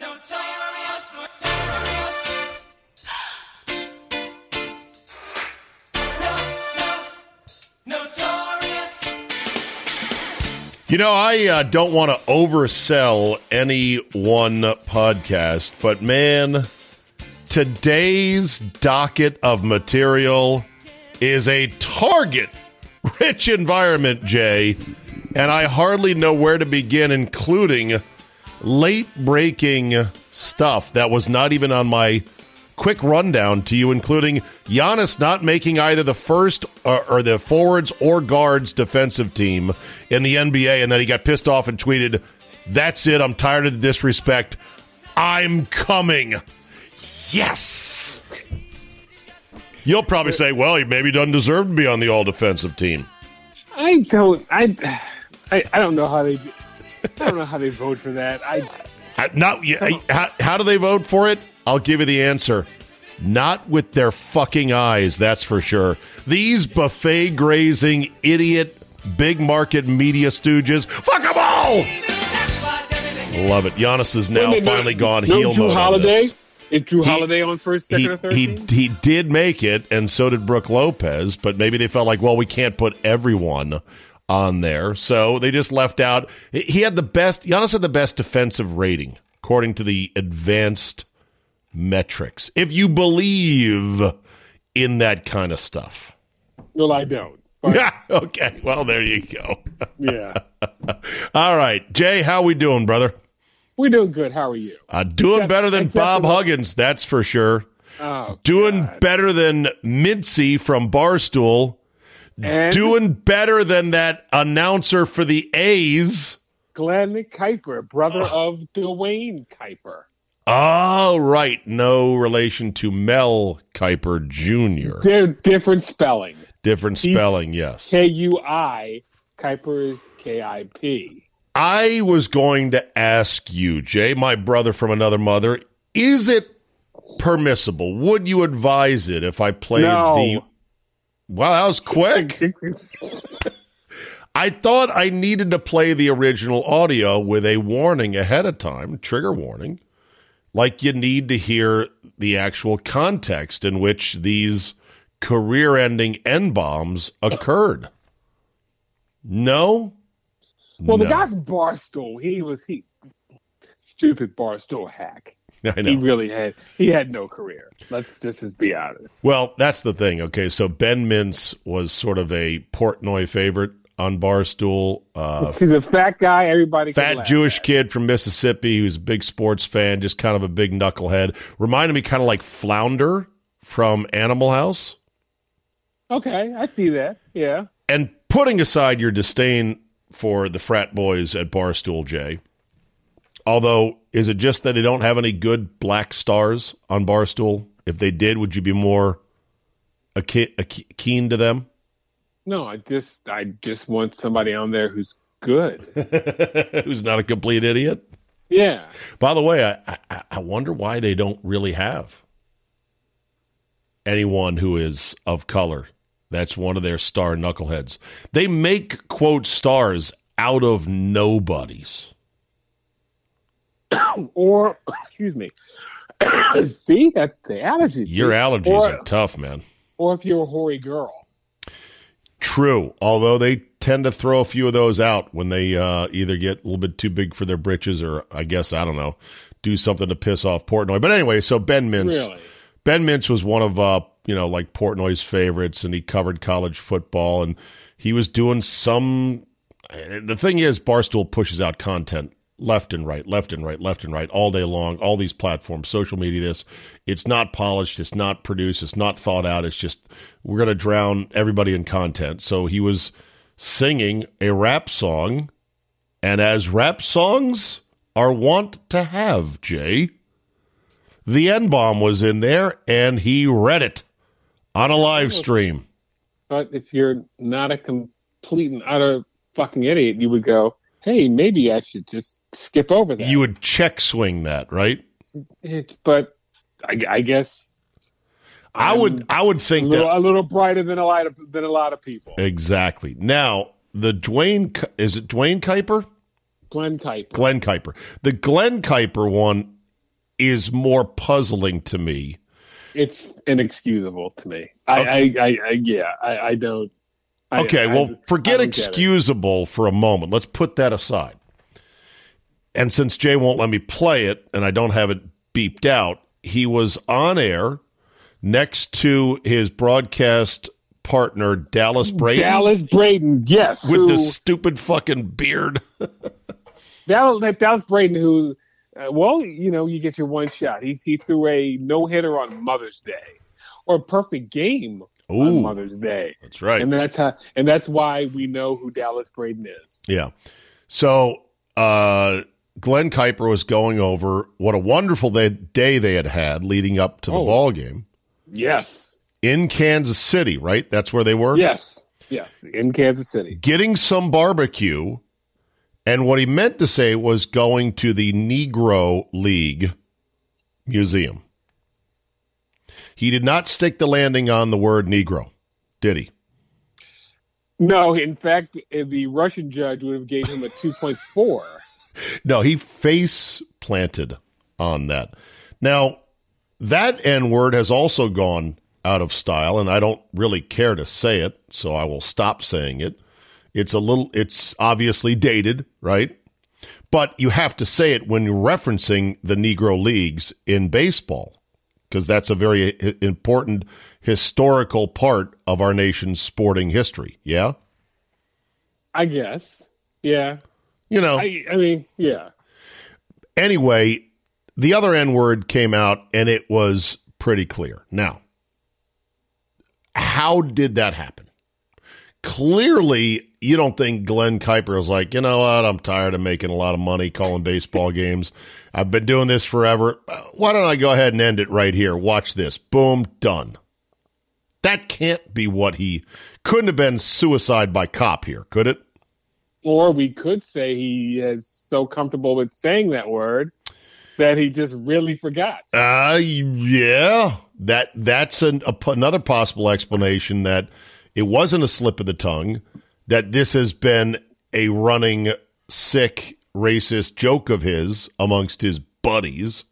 notorious, notorious. No, no, notorious. You know, I uh, don't want to oversell any one podcast, but man, today's docket of material is a target rich environment, Jay, and I hardly know where to begin, including late breaking stuff that was not even on my quick rundown to you, including Giannis not making either the first or, or the forwards or guards defensive team in the NBA, and then he got pissed off and tweeted, "That's it. I'm tired of the disrespect. I'm coming." Yes. You'll probably say, "Well, he maybe doesn't deserve to be on the all defensive team." I don't. I. I don't know how they. I don't know how they vote for that. I. How, not how, how do they vote for it? I'll give you the answer. Not with their fucking eyes, that's for sure. These buffet grazing idiot big market media stooges, fuck them all. Love it. Giannis is now Wait, finally no, gone no heel Jrue mode Holiday. Is Jrue He- Holiday on first, second, He, or third? he he did make it, and so did Brook Lopez. But maybe they felt like, well, we can't put everyone on there, so they just left out. He had the best. Giannis had the best defensive rating according to the advanced metrics. If you believe in that kind of stuff. Well, I don't. But, okay, well there you go. yeah, All right, Jay, how we doing, brother? we're doing good. How are you? Uh, doing Except- better than Bob Huggins, that's for sure. Oh, Doing God. better than Mincy from Barstool. And Doing better than that announcer for the A's. Glenn Kuiper, brother ah. of Duane Kuiper. Oh, right. No relation to Mel Kiper Jr. They're different spelling. Different spelling, yes. K U I. Kiper K I P. I was going to ask you, Jay, my brother from another mother, is it permissible? Would you advise it if I played No. the. Wow, that was quick. I thought I needed to play the original audio with a warning ahead of time, trigger warning, like you need to hear the actual context in which these career ending N bombs occurred. No? Well, the No. guy from Barstool, he was he stupid Barstool hack. I He really had he had no career. Let's just, just be honest. Well, that's the thing. Okay, so Ben Mintz was sort of a Portnoy favorite on Barstool. Uh, He's a fat guy. Everybody fat Jewish at. kid from Mississippi who's a big sports fan, just kind of a big knucklehead. Reminded me kind of like Flounder from Animal House. Okay, I see that. Yeah. And putting aside your disdain for the frat boys at Barstool, Jay, although, is it just that they don't have any good black stars on Barstool? If they did, would you be more akin- keen to them? No, I just I just want somebody on there who's good. Who's not a complete idiot? Yeah. By the way, I, I, I wonder why they don't really have anyone who is of color That's one of their star knuckleheads. They make, quote, stars out of nobodies. Or, excuse me. See, that's the attitude. Your allergies or, are tough, man. or if you're a hoary girl. True, although they tend to throw a few of those out when they uh, either get a little bit too big for their britches or, I guess, I don't know, do something to piss off Portnoy. But anyway, so Ben Mintz. Really? Ben Mintz was one of uh, you know, like Portnoy's favorites, and he covered college football, and he was doing some. The thing is, Barstool pushes out content left and right, left and right, left and right, all day long. All these platforms, social media, this. It's not polished. It's not produced. It's not thought out. It's just we're going to drown everybody in content. So he was singing a rap song, and as rap songs are wont to have, Jay the N bomb was in there and he read it on a live stream. But if you're not a complete and utter fucking idiot, you would go, hey, maybe I should just skip over that. You would check swing that, right? It- but I, I guess I would I would a think little, that a little brighter than a lot of than a lot of people. exactly. Now, the Duane is it Duane Kuiper? Glenn Kuiper. Glenn Kuiper. The Glenn Kuiper one is more puzzling to me. It's inexcusable to me. I, I, I, I yeah, I, I don't. I- Okay, well, forget don't get it. excusable for a moment. Let's put that aside. And since Jay won't let me play it and I don't have it beeped out, he was on air next to his broadcast partner, Dallas Braden. Dallas Braden, yes, with who, the stupid fucking beard. Dallas, Dallas Braden, who, uh, well, you know, you get your one shot. He he threw a no hitter on Mother's Day, or a perfect game Ooh. on Mother's Day, That's right. and that's how, and that's why we know who Dallas Braden is. Yeah. So uh, Glenn Kuiper was going over what a wonderful day, day they had had leading up to the Oh. ball game Yes, in Kansas City, right? That's where they were? yes, yes, in Kansas City. Getting some barbecue. And what he meant to say was going to the Negro League Museum. He did not stick the landing on the word Negro, did he? No, in fact, the Russian judge would have gave him a two point four. No, he face planted on that. Now, that N word has also gone out of style, and I don't really care to say it, so I will stop saying it. It's a little, it's obviously dated, right? But you have to say it when you're referencing the Negro Leagues in baseball, because that's a very important historical part of our nation's sporting history. Yeah? I guess. Yeah. You know, I, I mean, yeah. anyway, the other N word came out and it was pretty clear. Now, how did that happen? Clearly, you don't think Glenn Kuiper was like, you know what? I'm tired of making a lot of money calling baseball games. I've been doing this forever. Why don't I go ahead and end it right here? Watch this. Boom, done. That can't be what he couldn't have been suicide by cop here, could it? Or we could say he is so comfortable with saying that word that he just really forgot. Uh yeah. That that's an, a, another possible explanation that it wasn't a slip of the tongue. That this has been a running sick racist joke of his amongst his buddies,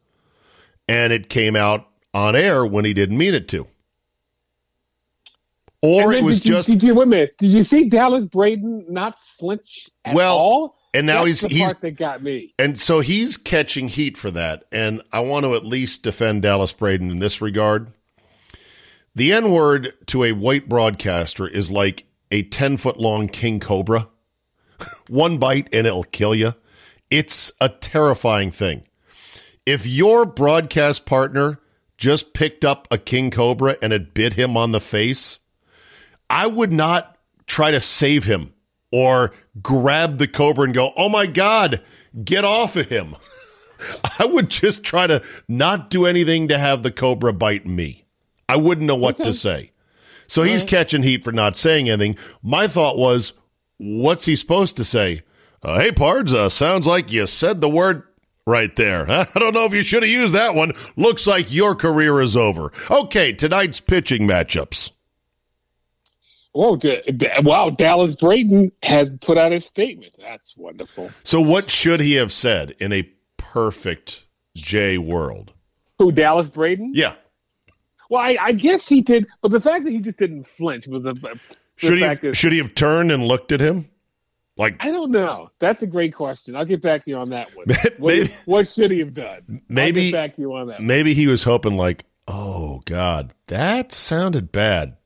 and it came out on air when he didn't mean it to. Or it was did you, just Did you wait a minute? Did you see Dallas Braden not flinch at Well, all? and now That's he's the he's part that got me. And so he's catching heat for that. And I want to at least defend Dallas Braden in this regard. The N word to a white broadcaster is like a 10 foot long king cobra. One bite and it'll kill you. It's a terrifying thing. If your broadcast partner just picked up a king cobra and it bit him on the face, I would not try to save him or grab the cobra and go, oh my God, get off of him. I would just try to not do anything to have the cobra bite me. I wouldn't know what to say. So he's catching heat for not saying anything. My thought was, what's he supposed to say? Uh, hey, Pards, uh, sounds like you said the word right there. I don't know if you should have used that one. Looks like your career is over. Okay, tonight's pitching matchups. Oh, D- D- wow! Dallas Braden has put out a statement. That's wonderful. So, what should he have said in a perfect J world? Who Dallas Braden? Yeah. Well, I, I guess he did, but the fact that he just didn't flinch was a. Should fact he is- should he have turned and looked at him? Like I don't know. That's a great question. I'll get back to you on that one. What, Maybe- what should he have done? I'll maybe get back to you on that. maybe he was hoping like, "Oh god, that sounded bad.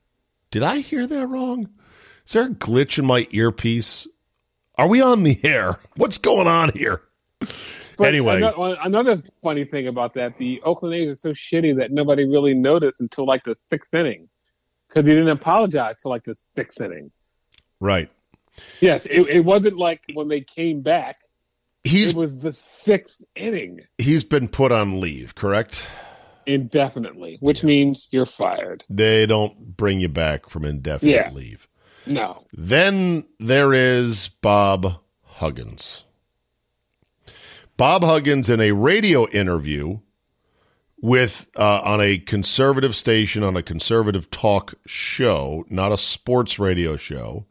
Did I hear that wrong? Is there a glitch in my earpiece? Are we on the air? What's going on here?" But anyway. another, another funny thing about that, the Oakland A's are so shitty that nobody really noticed until like the sixth inning, because he didn't apologize till like the sixth inning. Right. Yes, it, it wasn't like when they came back. He's it was the sixth inning he's been put on leave, correct? Indefinitely, which means you're fired. They don't bring you back from indefinite Yeah. leave. No, Then there is Bob Huggins. Bob Huggins in a radio interview with uh, on a conservative station on a conservative talk show, not a sports radio show,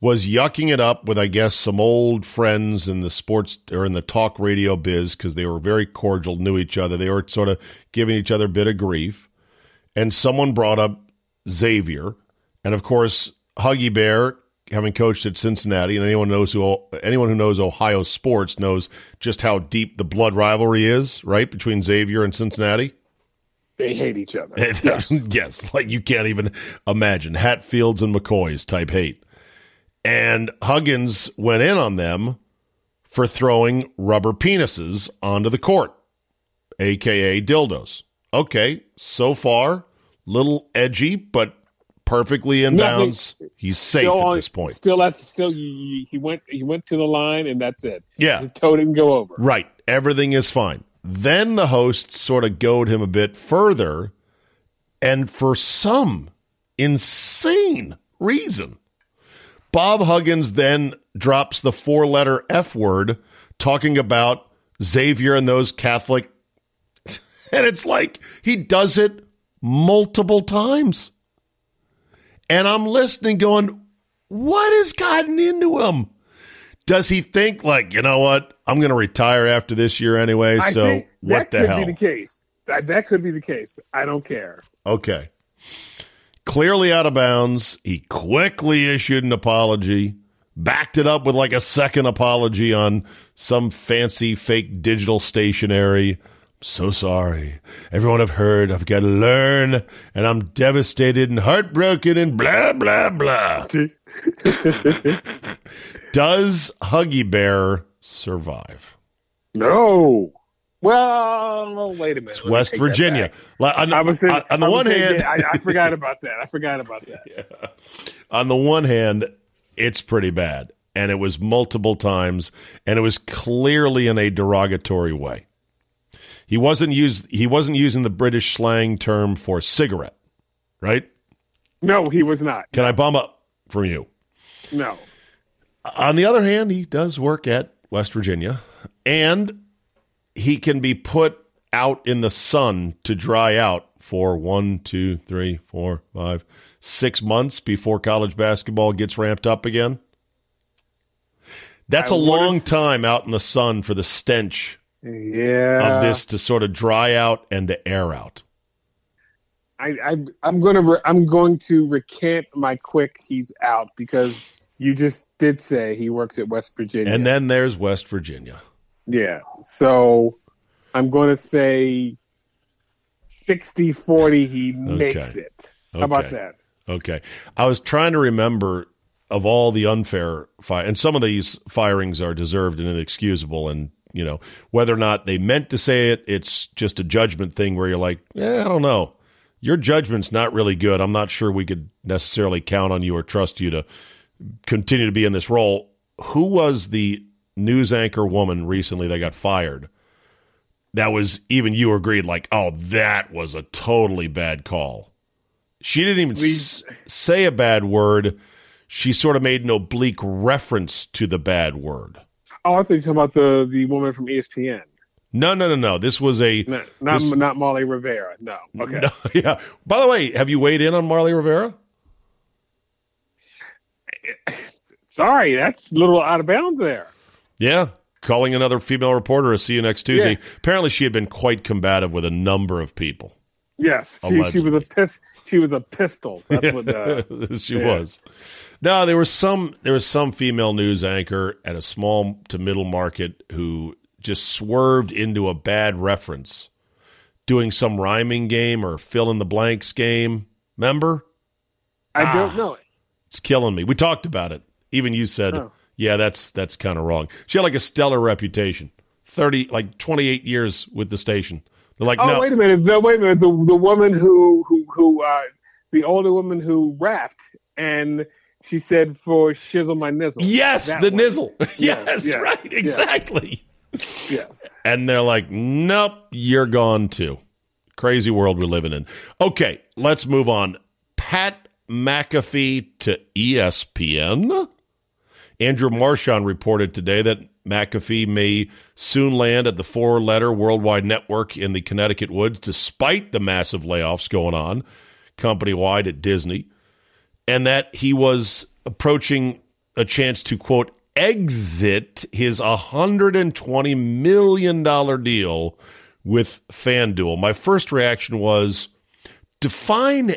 was yucking it up with I guess some old friends in the sports or in the talk radio biz because they were very cordial, knew each other. They were sort of giving each other a bit of grief, and someone brought up Xavier, and of course Huggy Bear, having coached at Cincinnati, and anyone knows who anyone who knows Ohio sports knows just how deep the blood rivalry is, right, between Xavier and Cincinnati. they hate each other. yes. yes, like you can't even imagine Hatfields and McCoys type hate. And Huggins went in on them for throwing rubber penises onto the court, aka dildos. Okay, so far, little edgy, but perfectly in bounds. He's safe Still at this point. Still, that's still you, he went. He went to the line, and that's it. Yeah, His toe didn't go over. Right. Everything is fine. Then the hosts sort of goad him a bit further, and for some insane reason, Bob Huggins then drops the four letter F word talking about Xavier and those Catholic. And it's like he does it multiple times. And I'm listening, going, what has gotten into him? Does he think like, you know what? I'm going to retire after this year anyway. I So what that the could hell? be the case. That, that could be the case. I don't care. okay. Clearly out of bounds. He quickly issued an apology, backed it up with like a second apology on some fancy fake digital stationery. So sorry. Everyone I've heard, I've got to learn, and I'm devastated and heartbroken and blah, blah, blah. Does Huggy Bear survive? No. Well, wait a minute. It's Let West Virginia. Like, On, I was thinking, on- the one thinking- hand, I, I forgot about that. I forgot about that. on the one hand, it's pretty bad, and it was multiple times, and it was clearly in a derogatory way. He wasn't used. He wasn't using the British slang term for cigarette, right? No, he was not. Can I bum up from you? No. On the other hand, he does work at West Virginia, and he can be put out in the sun to dry out for one, two, three, four, five, six months before college basketball gets ramped up again. That's I a long time out in the sun for the stench Yeah. of this to sort of dry out and to air out. I, I I'm gonna re- I'm going to recant my quick. He's out because you just did say he works at West Virginia. And then there's West Virginia. Yeah, so I'm going to say 60-40 He makes it. How about that? Okay. I was trying to remember of all the unfair fire, and some of these firings are deserved and inexcusable. And, you know, whether or not they meant to say it, it's just a judgment thing where you're like, yeah, I don't know. Your judgment's not really good. I'm not sure we could necessarily count on you or trust you to continue to be in this role. Who was the news anchor woman recently that got fired? That was even you agreed, like, oh, that was a totally bad call. She didn't even We- s- say a bad word. She sort of made an oblique reference to the bad word. Oh, I think you're talking about the the woman from ESPN. No, no, no, no. This was a. Not not, This- not Molly Rivera. No. Okay. No, yeah. By the way, have you weighed in on Marly Rivera? Eh, eh, sorry, that's a little out of bounds there. Yeah. Calling another female reporter a see you next Tuesday. Yeah. Apparently, she had been quite combative with a number of people. Yes, she, she was a Allegedly. pis- She was a pistol. That's what. Uh, she yeah. was. No, there was some there was some female news anchor at a small to middle market who just swerved into a bad reference, doing some rhyming game or fill in the blanks game. Remember? I Ah. don't know it. It's killing me. We talked about it. Even you said, Oh. "Yeah, that's that's kind of wrong." She had like a stellar reputation. Thirty, like twenty-eight years with the station. They're like, Oh no, wait a minute! The, wait a minute! The the woman who who who uh, the older woman who rapped and she said for shizzle my nizzle. yes, That the one. nizzle. yes, Yes, yes, right, exactly. Yes. And they're like, nope, you're gone too. Crazy world we're living in. Okay, let's move on. Pat McAfee to ESPN. Andrew Marchand reported today that McAfee may soon land at the four letter worldwide network in the Connecticut woods, despite the massive layoffs going on company wide at Disney, and that he was approaching a chance to, quote, exit his $120 million deal with FanDuel. My first reaction was define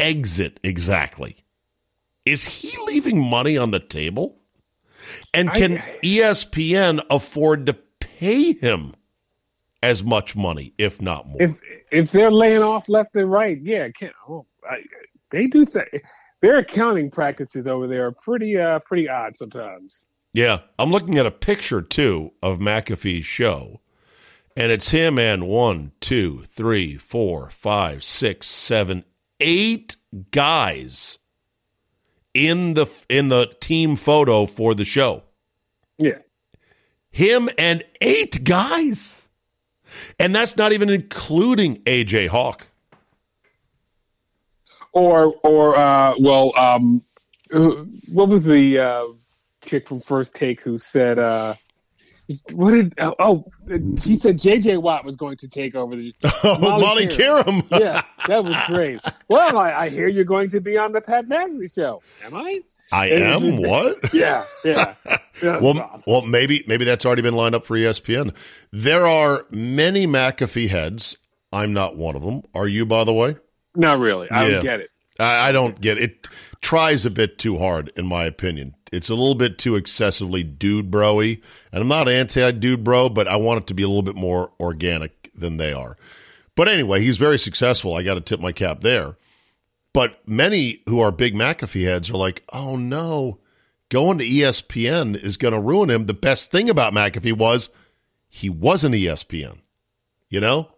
exit exactly. Is he leaving money on the table? And can I- ESPN afford to pay him as much money, if not more? If if they're laying off left and right, yeah, can oh, I, they do say their accounting practices over there are pretty uh pretty odd sometimes. Yeah, I'm looking at a picture too of McAfee's show, and it's him and one, two, three, four, five, six, seven, eight guys in the in the team photo for the show. Yeah. Him and eight guys, and that's not even including AJ Hawk. Or or uh well um what was the uh chick from First Take who said uh what did oh, oh she said JJ Watt was going to take over the Oh, Molly, Molly yeah that was great. Well, I, I hear you're going to be on the Pat McAfee show. Am I? I am what? Yeah, yeah. Well, well, maybe maybe that's already been lined up for ESPN. There are many McAfee heads. I'm not one of them. Are you, by the way? not really. I Yeah. don't get it. I, I don't get it. Tries a bit too hard, in my opinion. It's a little bit too excessively dude broy, and I'm not anti dude bro, but I want it to be a little bit more organic than they are. But anyway, he's very successful. I got to tip my cap there. But many who are big McAfee heads are like, oh no, going to ESPN is going to ruin him. The best thing about McAfee was he wasn't ESPN, you know?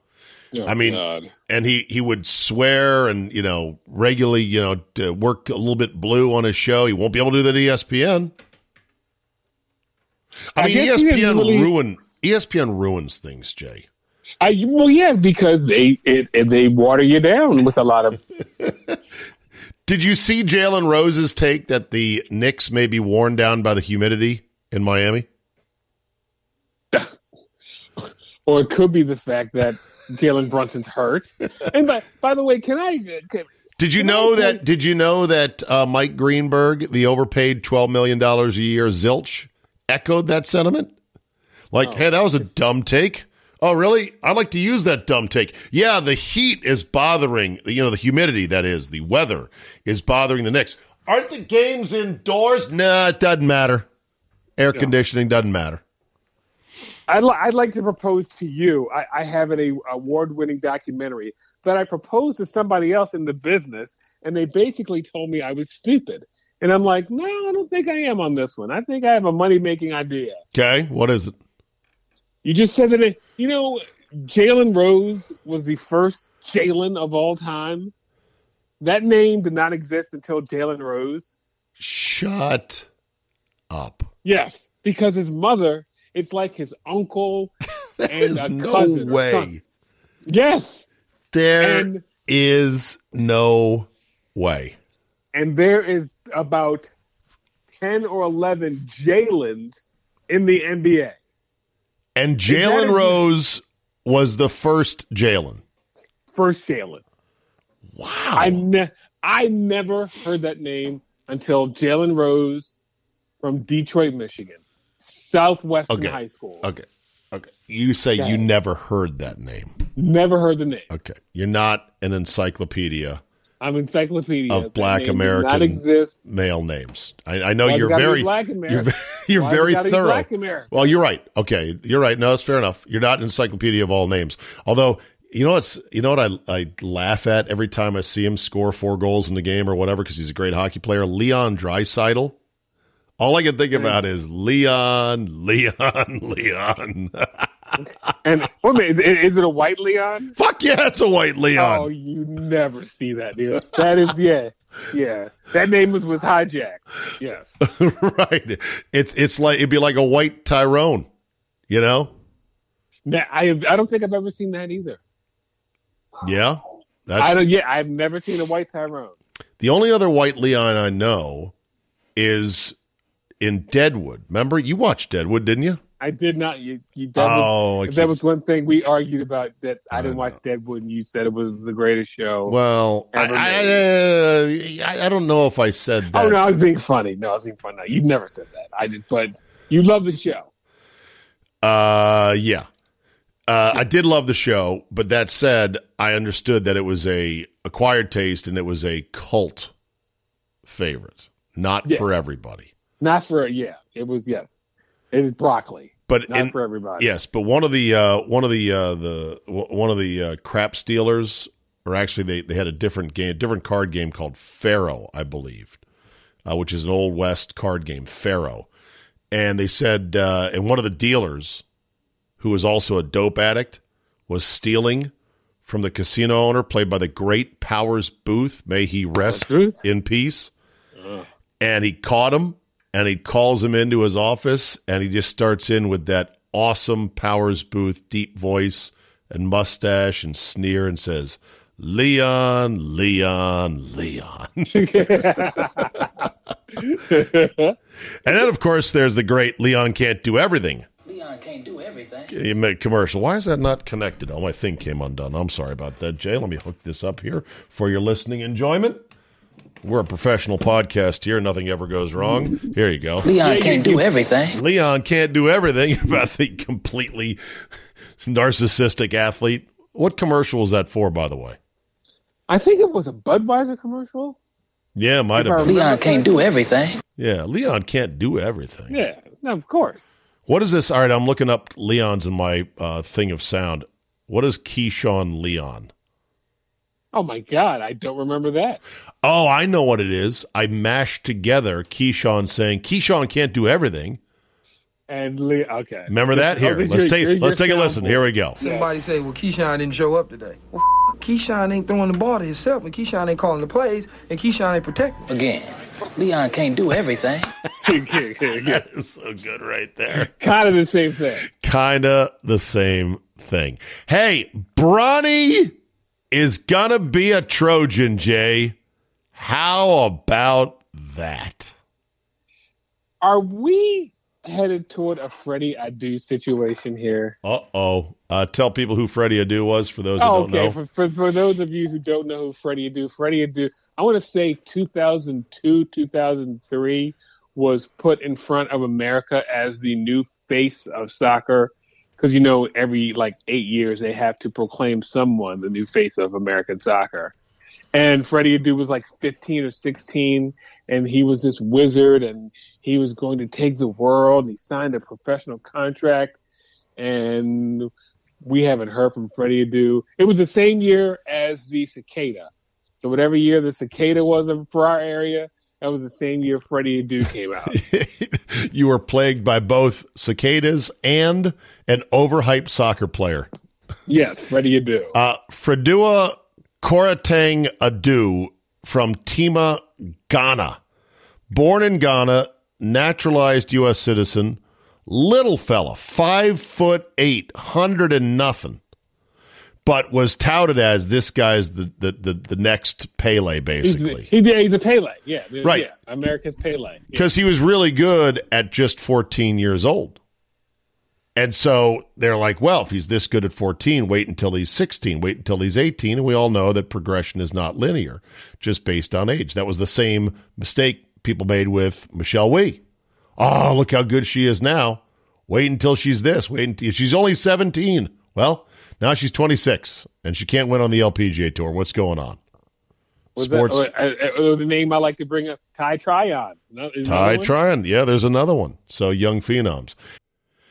I mean, and he he would swear and you know regularly you know to work a little bit blue on his show. He won't be able to do that ESPN. I, I mean, guess he didn't ESPN really- ruin ESPN ruins things, Jay. I well, yeah, because they it, it, they water you down with a lot of. Did you see Jalen Rose's take that the Knicks may be worn down by the humidity in Miami? or it could be the fact that Jalen Brunson's hurt. And by by the way, can I? Can, Did you I know that? Did you know that uh, Mike Greenberg, the overpaid twelve million dollars a year zilch, echoed that sentiment? Like, hey, that was a dumb take. Oh, really? I'd like to use that dumb take. Yeah, the heat is bothering. You know, the humidity. That is the weather is bothering the Knicks. Aren't the games indoors? Nah, it doesn't matter. Air conditioning doesn't matter. I'd, li- I'd like to propose to you. I, I have an a award-winning documentary that I proposed to somebody else in the business, and they basically told me I was stupid. And I'm like, no, I don't think I am on this one. I think I have a money-making idea. Okay, what is it? You just said that, it, you know, Jalen Rose was the first Jalen of all time. That name did not exist until Jalen Rose. Shut up. Yes, because his mother, it's like his uncle and no cousin. way. something. Yes, There and is no way. and there is about ten or eleven Jalen's in the NBA. And Jalen Rose was the first Jalen. First Jalen. Wow. I ne- I never heard that name until Jalen Rose from Detroit, Michigan, Southwestern Okay. High School. Okay. Okay. You say Go you never heard that name. Never heard the name. Okay. You're not an encyclopedia I'm encyclopedia. Of black name does Not American- exist. male names. I, I know Why's you're very black you're, you're very thorough. Well, you're right. Okay, you're right. No, that's fair enough. You're not an encyclopedia of all names. Although, you know what's you know what I I laugh at every time I see him score four goals in the game or whatever because he's a great hockey player. Leon Draisaitl. All I can think about is Leon, Leon, Leon. And wait minute, is, is it a white Leon? Fuck yeah, it's a white Leon. Oh, you never see that, dude. That is yeah, yeah. That name was was hijacked. Yes. right. It's it's like it'd be like a white Tyrone. You know? Now, I I don't think I've ever seen that either. Yeah. I That's don't. Yeah, I've never seen a white Tyrone. the only other white Leon I know is in Deadwood. Remember, you watched Deadwood, didn't you? I did not. You, you that was oh, I that was one thing we argued about. That I I didn't watch know. Deadwood, and you said it was the greatest show. well, I, I, uh, I, I don't know if I said that. oh no, I was being funny. No, I was being funny. No, you never said that. I did, but you love the show. Uh, yeah. Uh, I did love the show, but that said, I understood that it was a acquired taste and it was a cult favorite, not Yeah. for everybody. Not for yeah. It was yes. It is broccoli. But Not in, for everybody. Yes, but one of the uh, one of the uh, the one of the uh, crap stealers, or actually they, they had a different game, a different card game called Faro, I believe, uh, which is an old west card game, Faro. And they said, uh, and one of the dealers, who was also a dope addict, was stealing from the casino owner, played by the great Powers Boothe. May he rest in peace. And he caught him, and he calls him into his office, and he just starts in with that awesome Powers Boothe deep voice and mustache and sneer and says, Leon, Leon, Leon. and then, of course, there's the great Leon Can't Do Everything Leon can't do everything. you make commercial. Why is that not connected? Oh, my thing came undone. I'm sorry about that, Jay. Let me hook this up here for your listening enjoyment. We're a professional podcast here. Nothing ever goes wrong. Here you go. Leon can't do everything. Leon can't do everything about the completely narcissistic athlete. What commercial was that for, by the way? I think it was a Budweiser commercial. Yeah, might If I have. been. Leon can't do everything. Yeah, Leon can't do everything. Yeah, no, of course. What is this? All right, I'm looking up Leon's in my uh, thing of sound. What is Keyshawn Leon? Oh my God, I don't remember that. Oh, I know what it is. I mashed together Keyshawn saying Keyshawn can't do everything. And Lee, okay. Remember that? Here, Okay, let's you're- take you're- let's you're take a listen. soundboard. Here we go. Somebody say, well, Keyshawn didn't show up today. Well, f- Keyshawn ain't throwing the ball to himself, and Keyshawn ain't calling the plays, and Keyshawn ain't protecting. Again, Leon can't do everything. That is so good right there. kind of the same thing. Kinda the same thing. Hey, Bronny is gonna be a Trojan, Jay. How about that? Are we headed toward a Freddy Adu situation here? Uh-oh. Uh Tell people who Freddy Adu was for those who Oh, don't okay. know. For, for, for those of you who don't know who Freddy Adu, Freddy Adu, I want to say 2002, 2003 was put in front of America as the new face of soccer. Because, you know, every like eight years they have to proclaim someone the new face of American soccer. And Freddy Adu was like 15 or 16, and he was this wizard, and he was going to take the world. And he signed a professional contract, and we haven't heard from Freddy Adu. It was the same year as the cicada. So whatever year the cicada was for our area, that was the same year Freddy Adu came out. you were plagued by both cicadas and an overhyped soccer player. yes, Freddy Adu. Uh, Fredua Koranteng Adu from Tema, Ghana. Born in Ghana, naturalized U.S. citizen, little fella, five foot eight, hundred and nothing, but was touted as this guy's the the the, the next Pele, He's, basically. he, he's a Pele. Yeah, Right. Yeah, America's Pele. Yeah. because he was really good at just 14 years old. And so they're like, well, if he's this good at 14, wait until he's 16, wait until he's 18. And we all know that progression is not linear, just based on age. That was the same mistake people made with Michelle Wie. Oh, look how good she is now. Wait until she's this. Wait until she's only 17. Well, now she's 26 and she can't win on the LPGA tour. What's going on? Was Sports. That, uh, uh, uh, the name I like to bring up, Ty Tryon. Ty? Tryon. Yeah, there's another one. So young phenoms.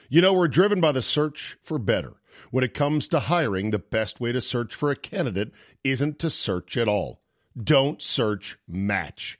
You know, we're driven by the search for better. When it comes to hiring, the best way to search for a candidate isn't to search at all. Don't search, match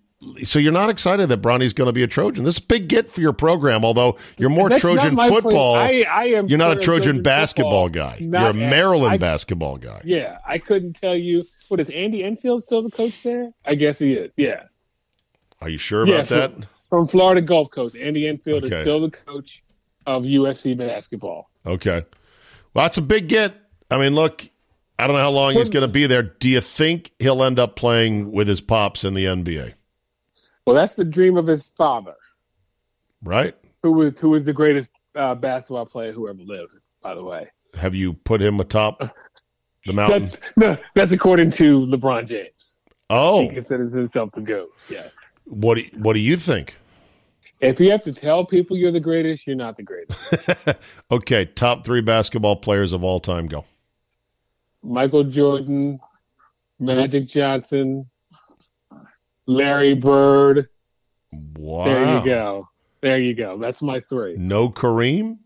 so you're not excited that Bronny's going to be a Trojan? This is a big get for your program, although you're more That's Trojan not my point. football. I, I am you're not a for Trojan basketball football. guy. You're a Maryland I- basketball guy. Yeah, I couldn't tell you. What is Andy Enfield still the coach there? I guess he is. Yeah, Are you sure about so- that? from Florida Gulf Coast. Andy Enfield Okay. is still the coach of USC basketball. Okay. Well, that's a big get. I mean, look, I don't know how long he's going to be there. Do you think he'll end up playing with his pops in the NBA? Well, that's the dream of his father, Right? who was who was the greatest uh, basketball player who ever lived. By the way, Have you put him atop the mountain? that's no, that's according to LeBron James. Oh, He considers himself the goat. Yes. what do what do you think? If you have to tell people you're the greatest, you're not the greatest. Okay, top three basketball players of all time. Go. Michael Jordan, Magic Johnson, Larry Bird. Wow. There you go. There you go. That's my three. No Kareem.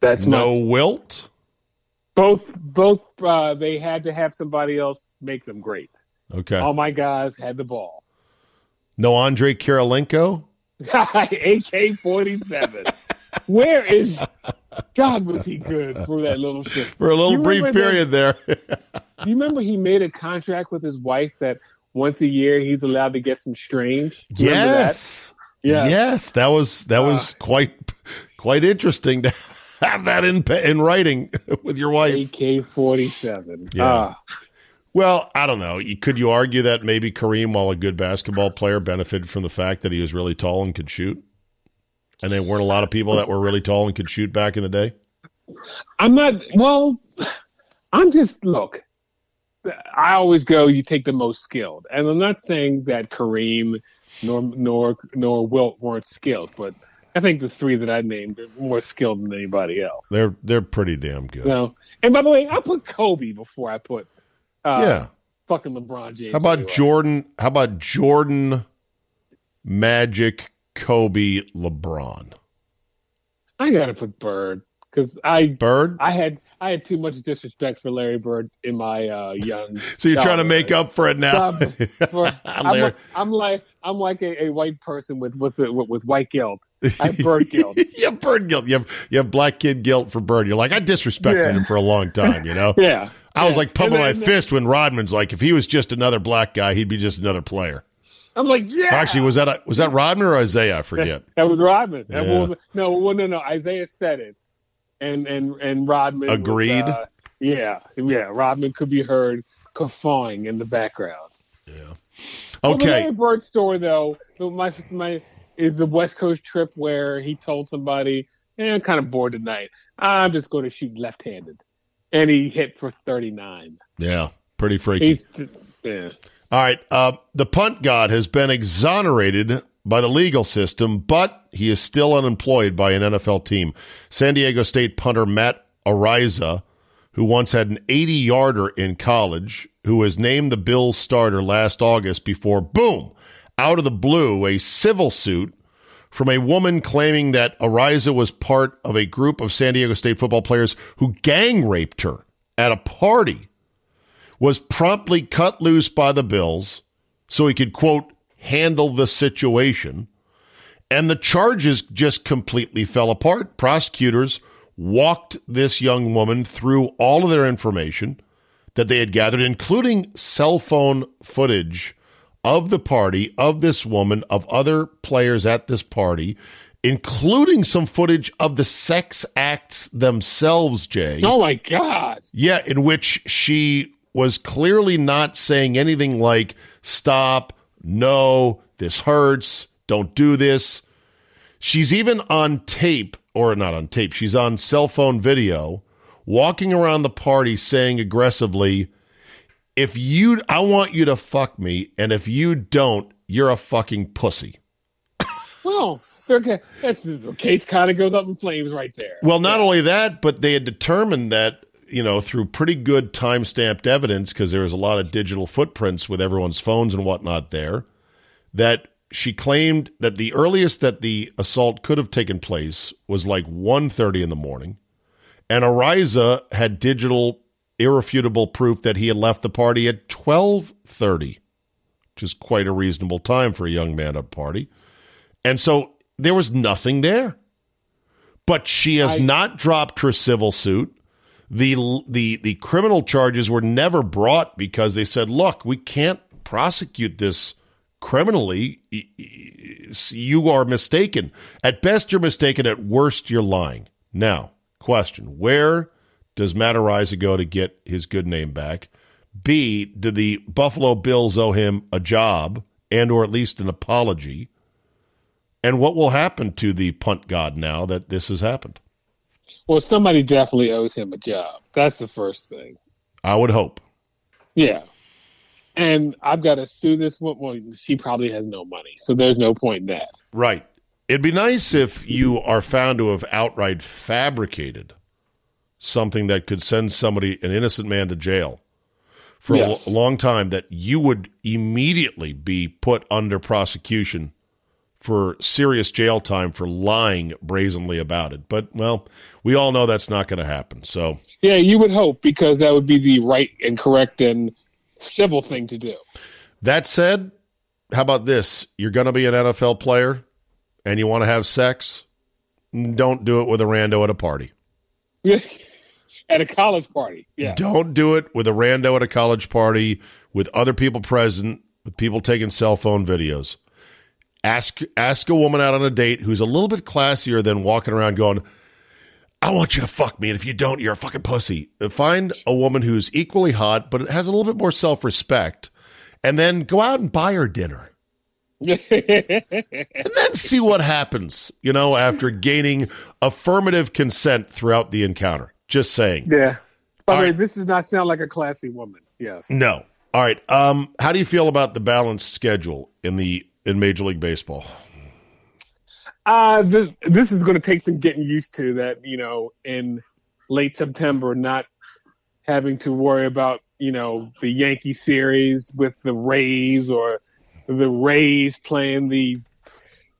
That's No my Wilt. both. Both uh, they had to have somebody else make them great. Okay. All my guys had the ball. No Andre Kirilenko. AK forty seven. Where is God? Was he good for that little shit? For a little brief remember that- period there. Do you remember he made a contract with his wife that once a year he's allowed to get some strange? Remember that? yes. Yeah. Yes, that was that was quite quite interesting to have that in in writing with your wife. AK forty seven. Yeah. Ah, Well, I don't know. Could you argue that maybe Kareem, while a good basketball player, benefited from the fact that he was really tall and could shoot? And there weren't a lot of people that were really tall and could shoot back in the day. I'm not. Well, I'm just look. I always go. You take the most skilled, and I'm not saying that Kareem nor nor nor Wilt weren't skilled, but I think the three that I named are more skilled than anybody else. They're they're pretty damn good. So, and by the way, I put Kobe before I put uh, yeah. fucking LeBron James. How about anyway. Jordan? How about Jordan, Magic, Kobe, LeBron? I gotta put Bird because I Bird. I had I had too much disrespect for Larry Bird in my uh, young. So you're trying to make up for it now. For- I'm, like, I'm like I'm like a, a white person with with, with with white guilt. I have bird guilt. you have bird guilt. You have you have black kid guilt for bird. You're like I disrespected Yeah. him for a long time. You know. Yeah, I was like pumping my fist when Rodman's like, if he was just another black guy, he'd be just another player. I'm like, yeah. Actually, was that was that Rodman or Isiah? I forget. that was Rodman. That Yeah. was, no, no, no. Isiah said it, and and and Rodman was, Agreed? uh, yeah, yeah. Rodman could be heard guffawing in the background. Well, the Okay. Larry Bird story, though, my my is the West Coast trip where he told somebody, eh, "I'm kind of bored tonight. I'm just going to shoot left-handed," and he hit for 39. Yeah. Pretty freaky. He's yeah. All right. Uh, the punt god has been exonerated by the legal system, but he is still unemployed by an NFL team. San Diego State punter Matt Araiza, who once had an 80 yarder in college, who was named the Bills starter last August before, boom, out of the blue, a civil suit from a woman claiming that Araiza was part of a group of San Diego State football players who gang raped her at a party was promptly cut loose by the Bills so he could, quote, handle the situation. And the charges just completely fell apart. Prosecutors walked this young woman through all of their information that they had gathered, including cell phone footage of the party, of this woman, of other players at this party, including some footage of the sex acts themselves, Jay. Oh my God! Yeah, in which she was clearly not saying anything like, stop, no, this hurts, don't do this. She's even on tape, or not on tape, she's on cell phone video, walking around the party saying aggressively, if you, I want you to fuck me, and if you don't, you're a fucking pussy. Well, okay, that's the case. Kind of goes up in flames right there. Well, not only that, but they had determined that, you know, through pretty good time stamped evidence, because there was a lot of digital footprints with everyone's phones and whatnot there, that she claimed that the earliest that the assault could have taken place was like 1.30 in the morning. And Araiza had digital irrefutable proof that he had left the party at 12.30, which is quite a reasonable time for a young man at a party. And so there was nothing there but she has I- not dropped her civil suit. The the the criminal charges were never brought because they said, "Look, we can't prosecute this criminally. You are mistaken. At best, you're mistaken. At worst, you're lying." Now, question: Where does Matt Araiza go to get his good name back? B, did the Buffalo Bills owe him a job and or at least an apology? And what will happen to the punt god now that this has happened? Well, somebody definitely owes him a job. That's the first thing. I would hope. Yeah. And I've got to sue this woman. Well, she probably has no money, so there's no point in that. Right. It'd be nice if you are found to have outright fabricated something that could send somebody, an innocent man, to jail for a Yes. l- long time, that you would immediately be put under prosecution for serious jail time for lying brazenly about it. But, well, we all know that's not going to happen. So, Yeah, you would hope because that would be the right and correct and civil thing to do. That said, how about this? You're going to be an NFL player and you want to have sex? Don't do it with a rando at a party. At a college party. Yeah. Don't do it with a rando at a college party with other people present, with people taking cell phone videos. Ask ask a woman out on a date who's a little bit classier than walking around going, I want you to fuck me, and if you don't, you're a fucking pussy. Find a woman who's equally hot, but has a little bit more self respect, and then go out and buy her dinner. and then see what happens, you know, after gaining affirmative consent throughout the encounter. Just saying. yeah. By the way, this does not sound like a classy woman. Yes. No. All right. Um, how do you feel about the balanced schedule in the in Major League Baseball? Uh, this, this is going to take some getting used to that, you know, in late September, not having to worry about, you know, the Yankee series with the Rays or the Rays playing the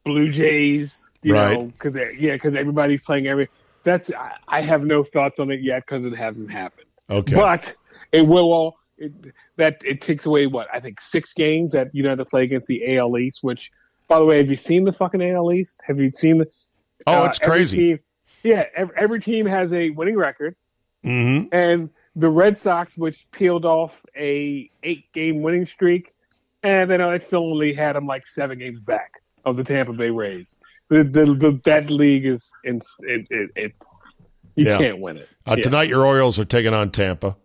Blue Jays, you Right. know, because yeah, because everybody's playing every. That's I, I have no thoughts on it yet because it hasn't happened. Okay. But it will. All, it, that it takes away what I think six games that you don't have to play against the AL East. Which, by the way, have you seen the fucking AL East? Have you seen the? oh, uh, it's every crazy. team- yeah, every, every team has a winning record, hmm and the Red Sox, which peeled off a eight game winning streak, and then I still only had them like seven games back of the Tampa Bay Rays. The, the, the that league is in, it, it, it's you Yeah. can't win it. Uh, Yeah. Tonight, your Orioles are taking on Tampa.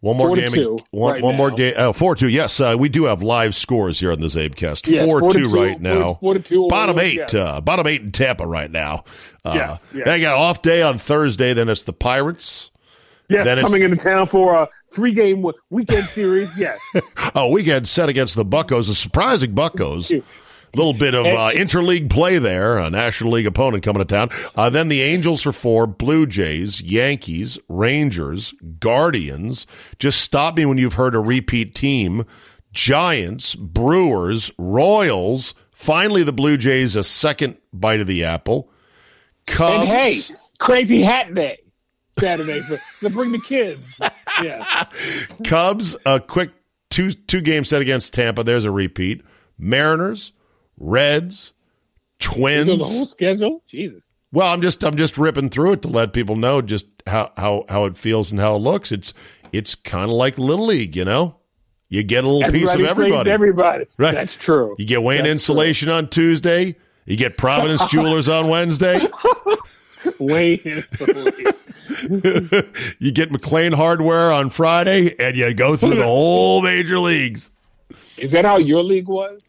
One more game. two one right one more game. Oh, four two. Yes, uh, we do have live scores here on the Czabecast. Yes, four, four to two two, right now. four to two Bottom eight. yes. Uh, bottom eight in Tampa right now. Uh, Yes, yes. They got off day on Thursday. Then it's the Pirates. Yes, Then coming into town for a three-game weekend series. Yes, Oh, weekend set against the Buccos. A surprising Buccos. A little bit of uh, interleague play there. A National League opponent coming to town. Uh, then the Angels for four, Blue Jays, Yankees, Rangers, Guardians. Just stop me when you've heard a repeat team. Giants, Brewers, Royals. Finally, the Blue Jays a second bite of the apple. Cubs. and hey, Crazy Hat Day Saturday for to bring the kids. Yeah, Cubs, a quick two two game set against Tampa. There's a repeat. Mariners, Reds, you know the whole Twins. schedule. Jesus. Well, I'm just I'm just ripping through it to let people know just how how how it feels and how it looks. It's it's kind of like little league, you know. You get a little piece of everybody. Everybody. Right. That's true. You get Wayne That's Insulation on Tuesday. You get Providence Jewelers on Wednesday. Wayne. you get McLean Hardware on Friday, and you go through the whole major leagues. Is that how your league was?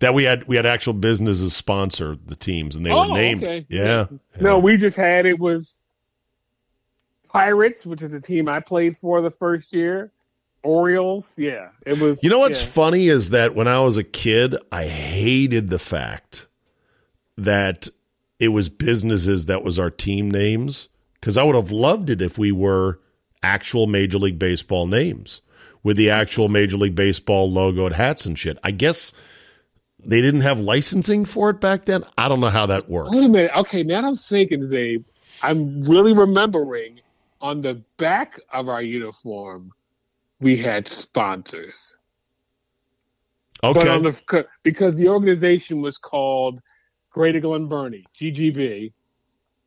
That we had we had actual businesses sponsor the teams, and they Oh, were named. okay. Yeah. No, we just had it was Pirates, which is the team I played for the first year. Orioles, yeah, it was. You know what's yeah. funny is that when I was a kid, I hated the fact that it was businesses that was our team names because I would have loved it if we were actual Major League Baseball names with the actual Major League Baseball logo and hats and shit. I guess they didn't have licensing for it back then. I don't know how that worked. Wait a minute. Okay, now I'm thinking, Czabe, I'm really remembering on the back of our uniform, we had sponsors. Okay. But on the because the organization was called Greater Glen Burnie (GGB),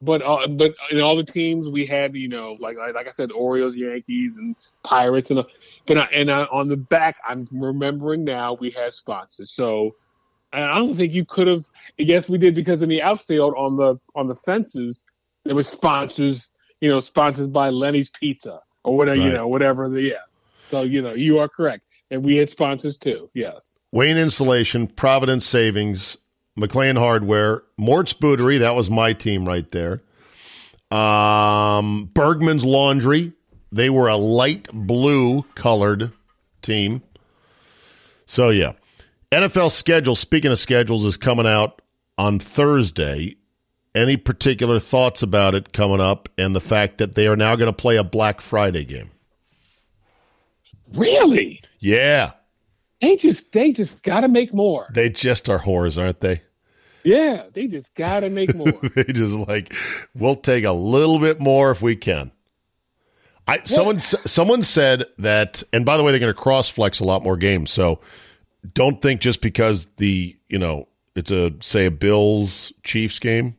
but uh, but in all the teams we had, you know, like like, like I said, Orioles, Yankees, and Pirates, and but I, and I, on the back, I'm remembering now we had sponsors. So and I don't think you could have. Yes, we did because in the outfield on the on the fences there was sponsors, you know, sponsored by Lenny's Pizza or whatever, you know, whatever. The, yeah. So you know, you are correct, and we had sponsors too. Yes. Wayne Insulation, Providence Savings, McLean Hardware, Mort's Bootery, that was my team right there. Um, Bergman's Laundry, they were a light blue colored team. So, yeah. NFL schedule, speaking of schedules, is coming out on Thursday. Any particular thoughts about it coming up and the fact that they are now going to play a Black Friday game? Really? Yeah. They just they just got to make more. They just are whores, aren't they? Yeah, they just got to make more. they just like we'll take a little bit more if we can. I someone someone said that, and by the way, they're going to cross flex a lot more games. So don't think just because the you know it's a say a Bills Chiefs game,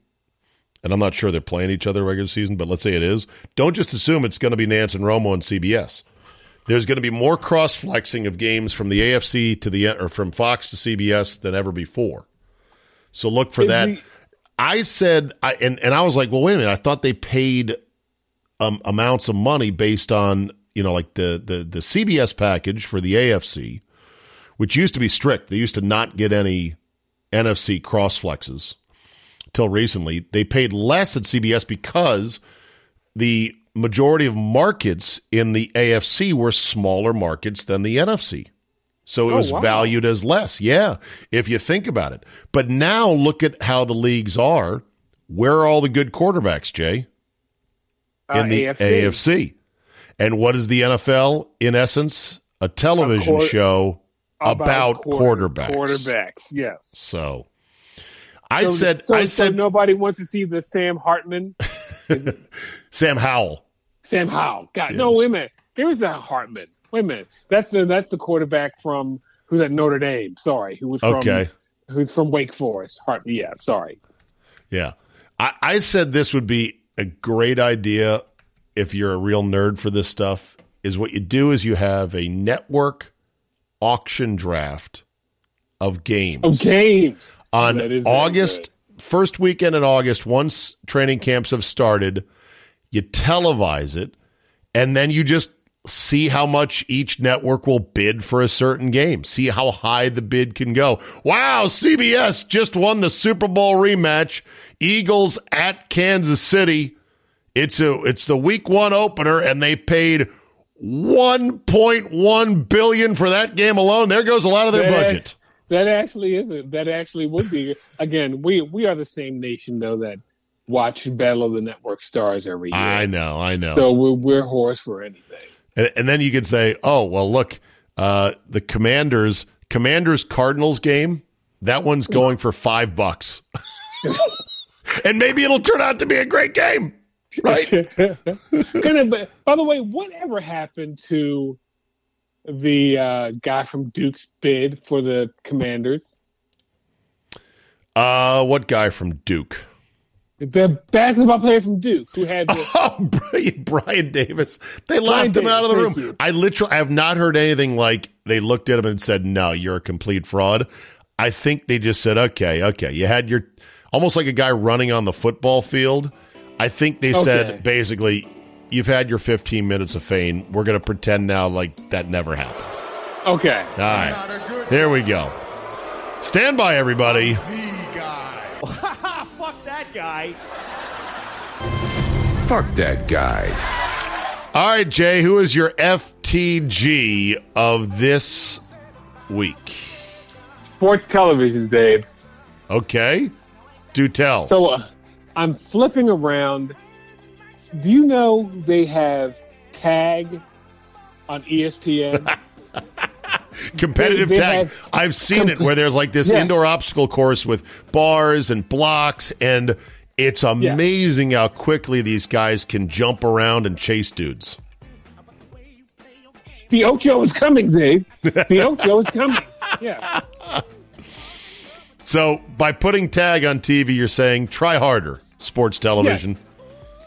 and I'm not sure they're playing each other regular season, but let's say it is. Don't just assume it's going to be Nance and Romo and CBS. There's going to be more cross flexing of games from the AFC to the or from Fox to CBS than ever before. So look for that. I said, I, and and I was like, well, wait a minute. I thought they paid um, amounts of money based on you know like the the the CBS package for the AFC, which used to be strict. They used to not get any NFC cross flexes till recently. They paid less at CBS because the majority of markets in the AFC were smaller markets than the NFC. So it Oh, was wow. valued as less. Yeah, if you think about it. But now look at how the leagues are. Where are all the good quarterbacks, Jay? Uh, In the AFC. AFC. And what is the NFL in essence? A television quar- show about, quarter- quarterbacks. Quarterbacks, yes. So I So- said so, I so said nobody wants to see the Sam Hartman, Sam Howell. Sam Howell. God, no, Yes. wait a minute. There was a Hartman. Wait a minute. That's the that's the quarterback from who's at Notre Dame. Sorry, who was from Okay. who's from Wake Forest. Hartman. Yeah, sorry. Yeah. I, I said this would be a great idea if you're a real nerd for this stuff. Is what you do is you have a network auction draft of games Oh, games on That is very August first weekend in August. Once training camps have started, you televise it, and then you just see how much each network will bid for a certain game. See how high the bid can go. Wow, CBS just won the Super Bowl rematch. Eagles at Kansas City. It's a it's the week 1 opener and they paid 1.1 billion for that game alone. There goes a lot of their That- budget. That actually is it. That actually would be. Again, we we are the same nation though that watch Battle of the Network Stars every year. I know, I know. So we're we're horse for anything. And, and then you could say, oh, well, look, uh, the Commanders, Commanders Cardinals game, that one's going for five bucks. and maybe it'll turn out to be a great game. Right? Gonna be- by the way, whatever happened to the uh, guy from Duke's bid for the Commanders? Uh, what guy from Duke? The basketball player from Duke who had the, Oh, Brian, Brian Davis. They laughed him Davis, out of the room. you. I literally I have not heard anything like they looked at him and said, no, you're a complete fraud. I think they just said, okay, okay. You had your almost like a guy running on the football field. I think they Okay. said basically, you've had your 15 minutes of fame. We're going to pretend now like that never happened. okay. All right. Here we go. Stand by, everybody. Fuck that guy. Fuck that guy. All right, Jay, who is your FTG of this week? Sports television, Dave. Okay. Do tell. So uh, I'm flipping around. Do you know they have tag on ESPN? Competitive they- they tag. have I've seen it where there's like this Yes. indoor obstacle course with bars and blocks, and it's amazing how quickly these guys can jump around and chase dudes. the Ocho is coming, Dave. The Ocho is coming. Yeah. So by putting tag on TV, you're saying try harder. Sports television.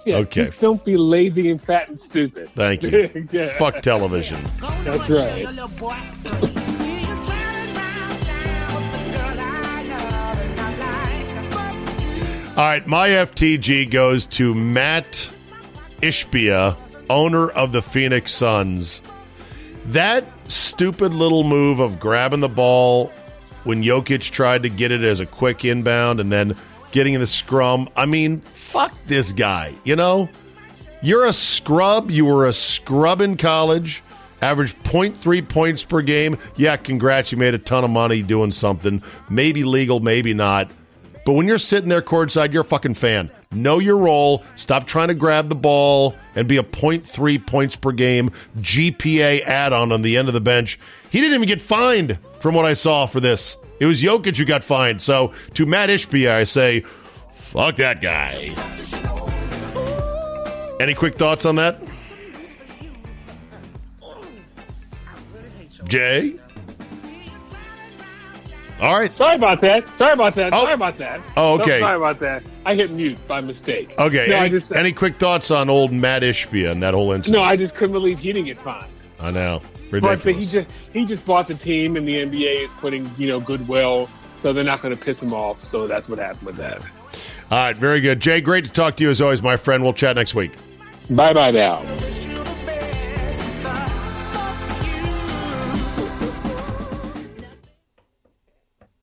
yeah. Okay. Just don't be lazy and fat and stupid. Thank you. Yeah. Fuck television. That's right. All right, my FTG goes to Mat Ishbia, owner of the Phoenix Suns. That stupid little move of grabbing the ball when Jokic tried to get it as a quick inbound and then getting in the scrum. I mean, fuck this guy, you know? You're a scrub. You were a scrub in college. Averaged 0.3 points per game. Yeah, congrats. You made a ton of money doing something. Maybe legal, maybe not. But when you're sitting there courtside, you're a fucking fan. Know your role. Stop trying to grab the ball and be a 0.3 points per game GPA add on on the end of the bench. He didn't even get fined from what I saw for this. It was Jokic who got fined. So to Mat Ishbia, I say, fuck that guy. Any quick thoughts on that? Jay? All right. Sorry about that. Sorry about that. Oh. Sorry about that. Oh, No, okay. sorry about that. I hit mute by mistake. Okay. No, any, just any quick thoughts on old Mat Ishbia and that whole incident? no, I just couldn't believe he didn't get fined. I know. But Ridiculous. the, he just he just bought the team, and the NBA is putting you know goodwill, so they're not going to piss him off. So that's what happened with that. All right. Very good. Jay, great to talk to you as always, my friend. We'll chat next week. Bye bye now.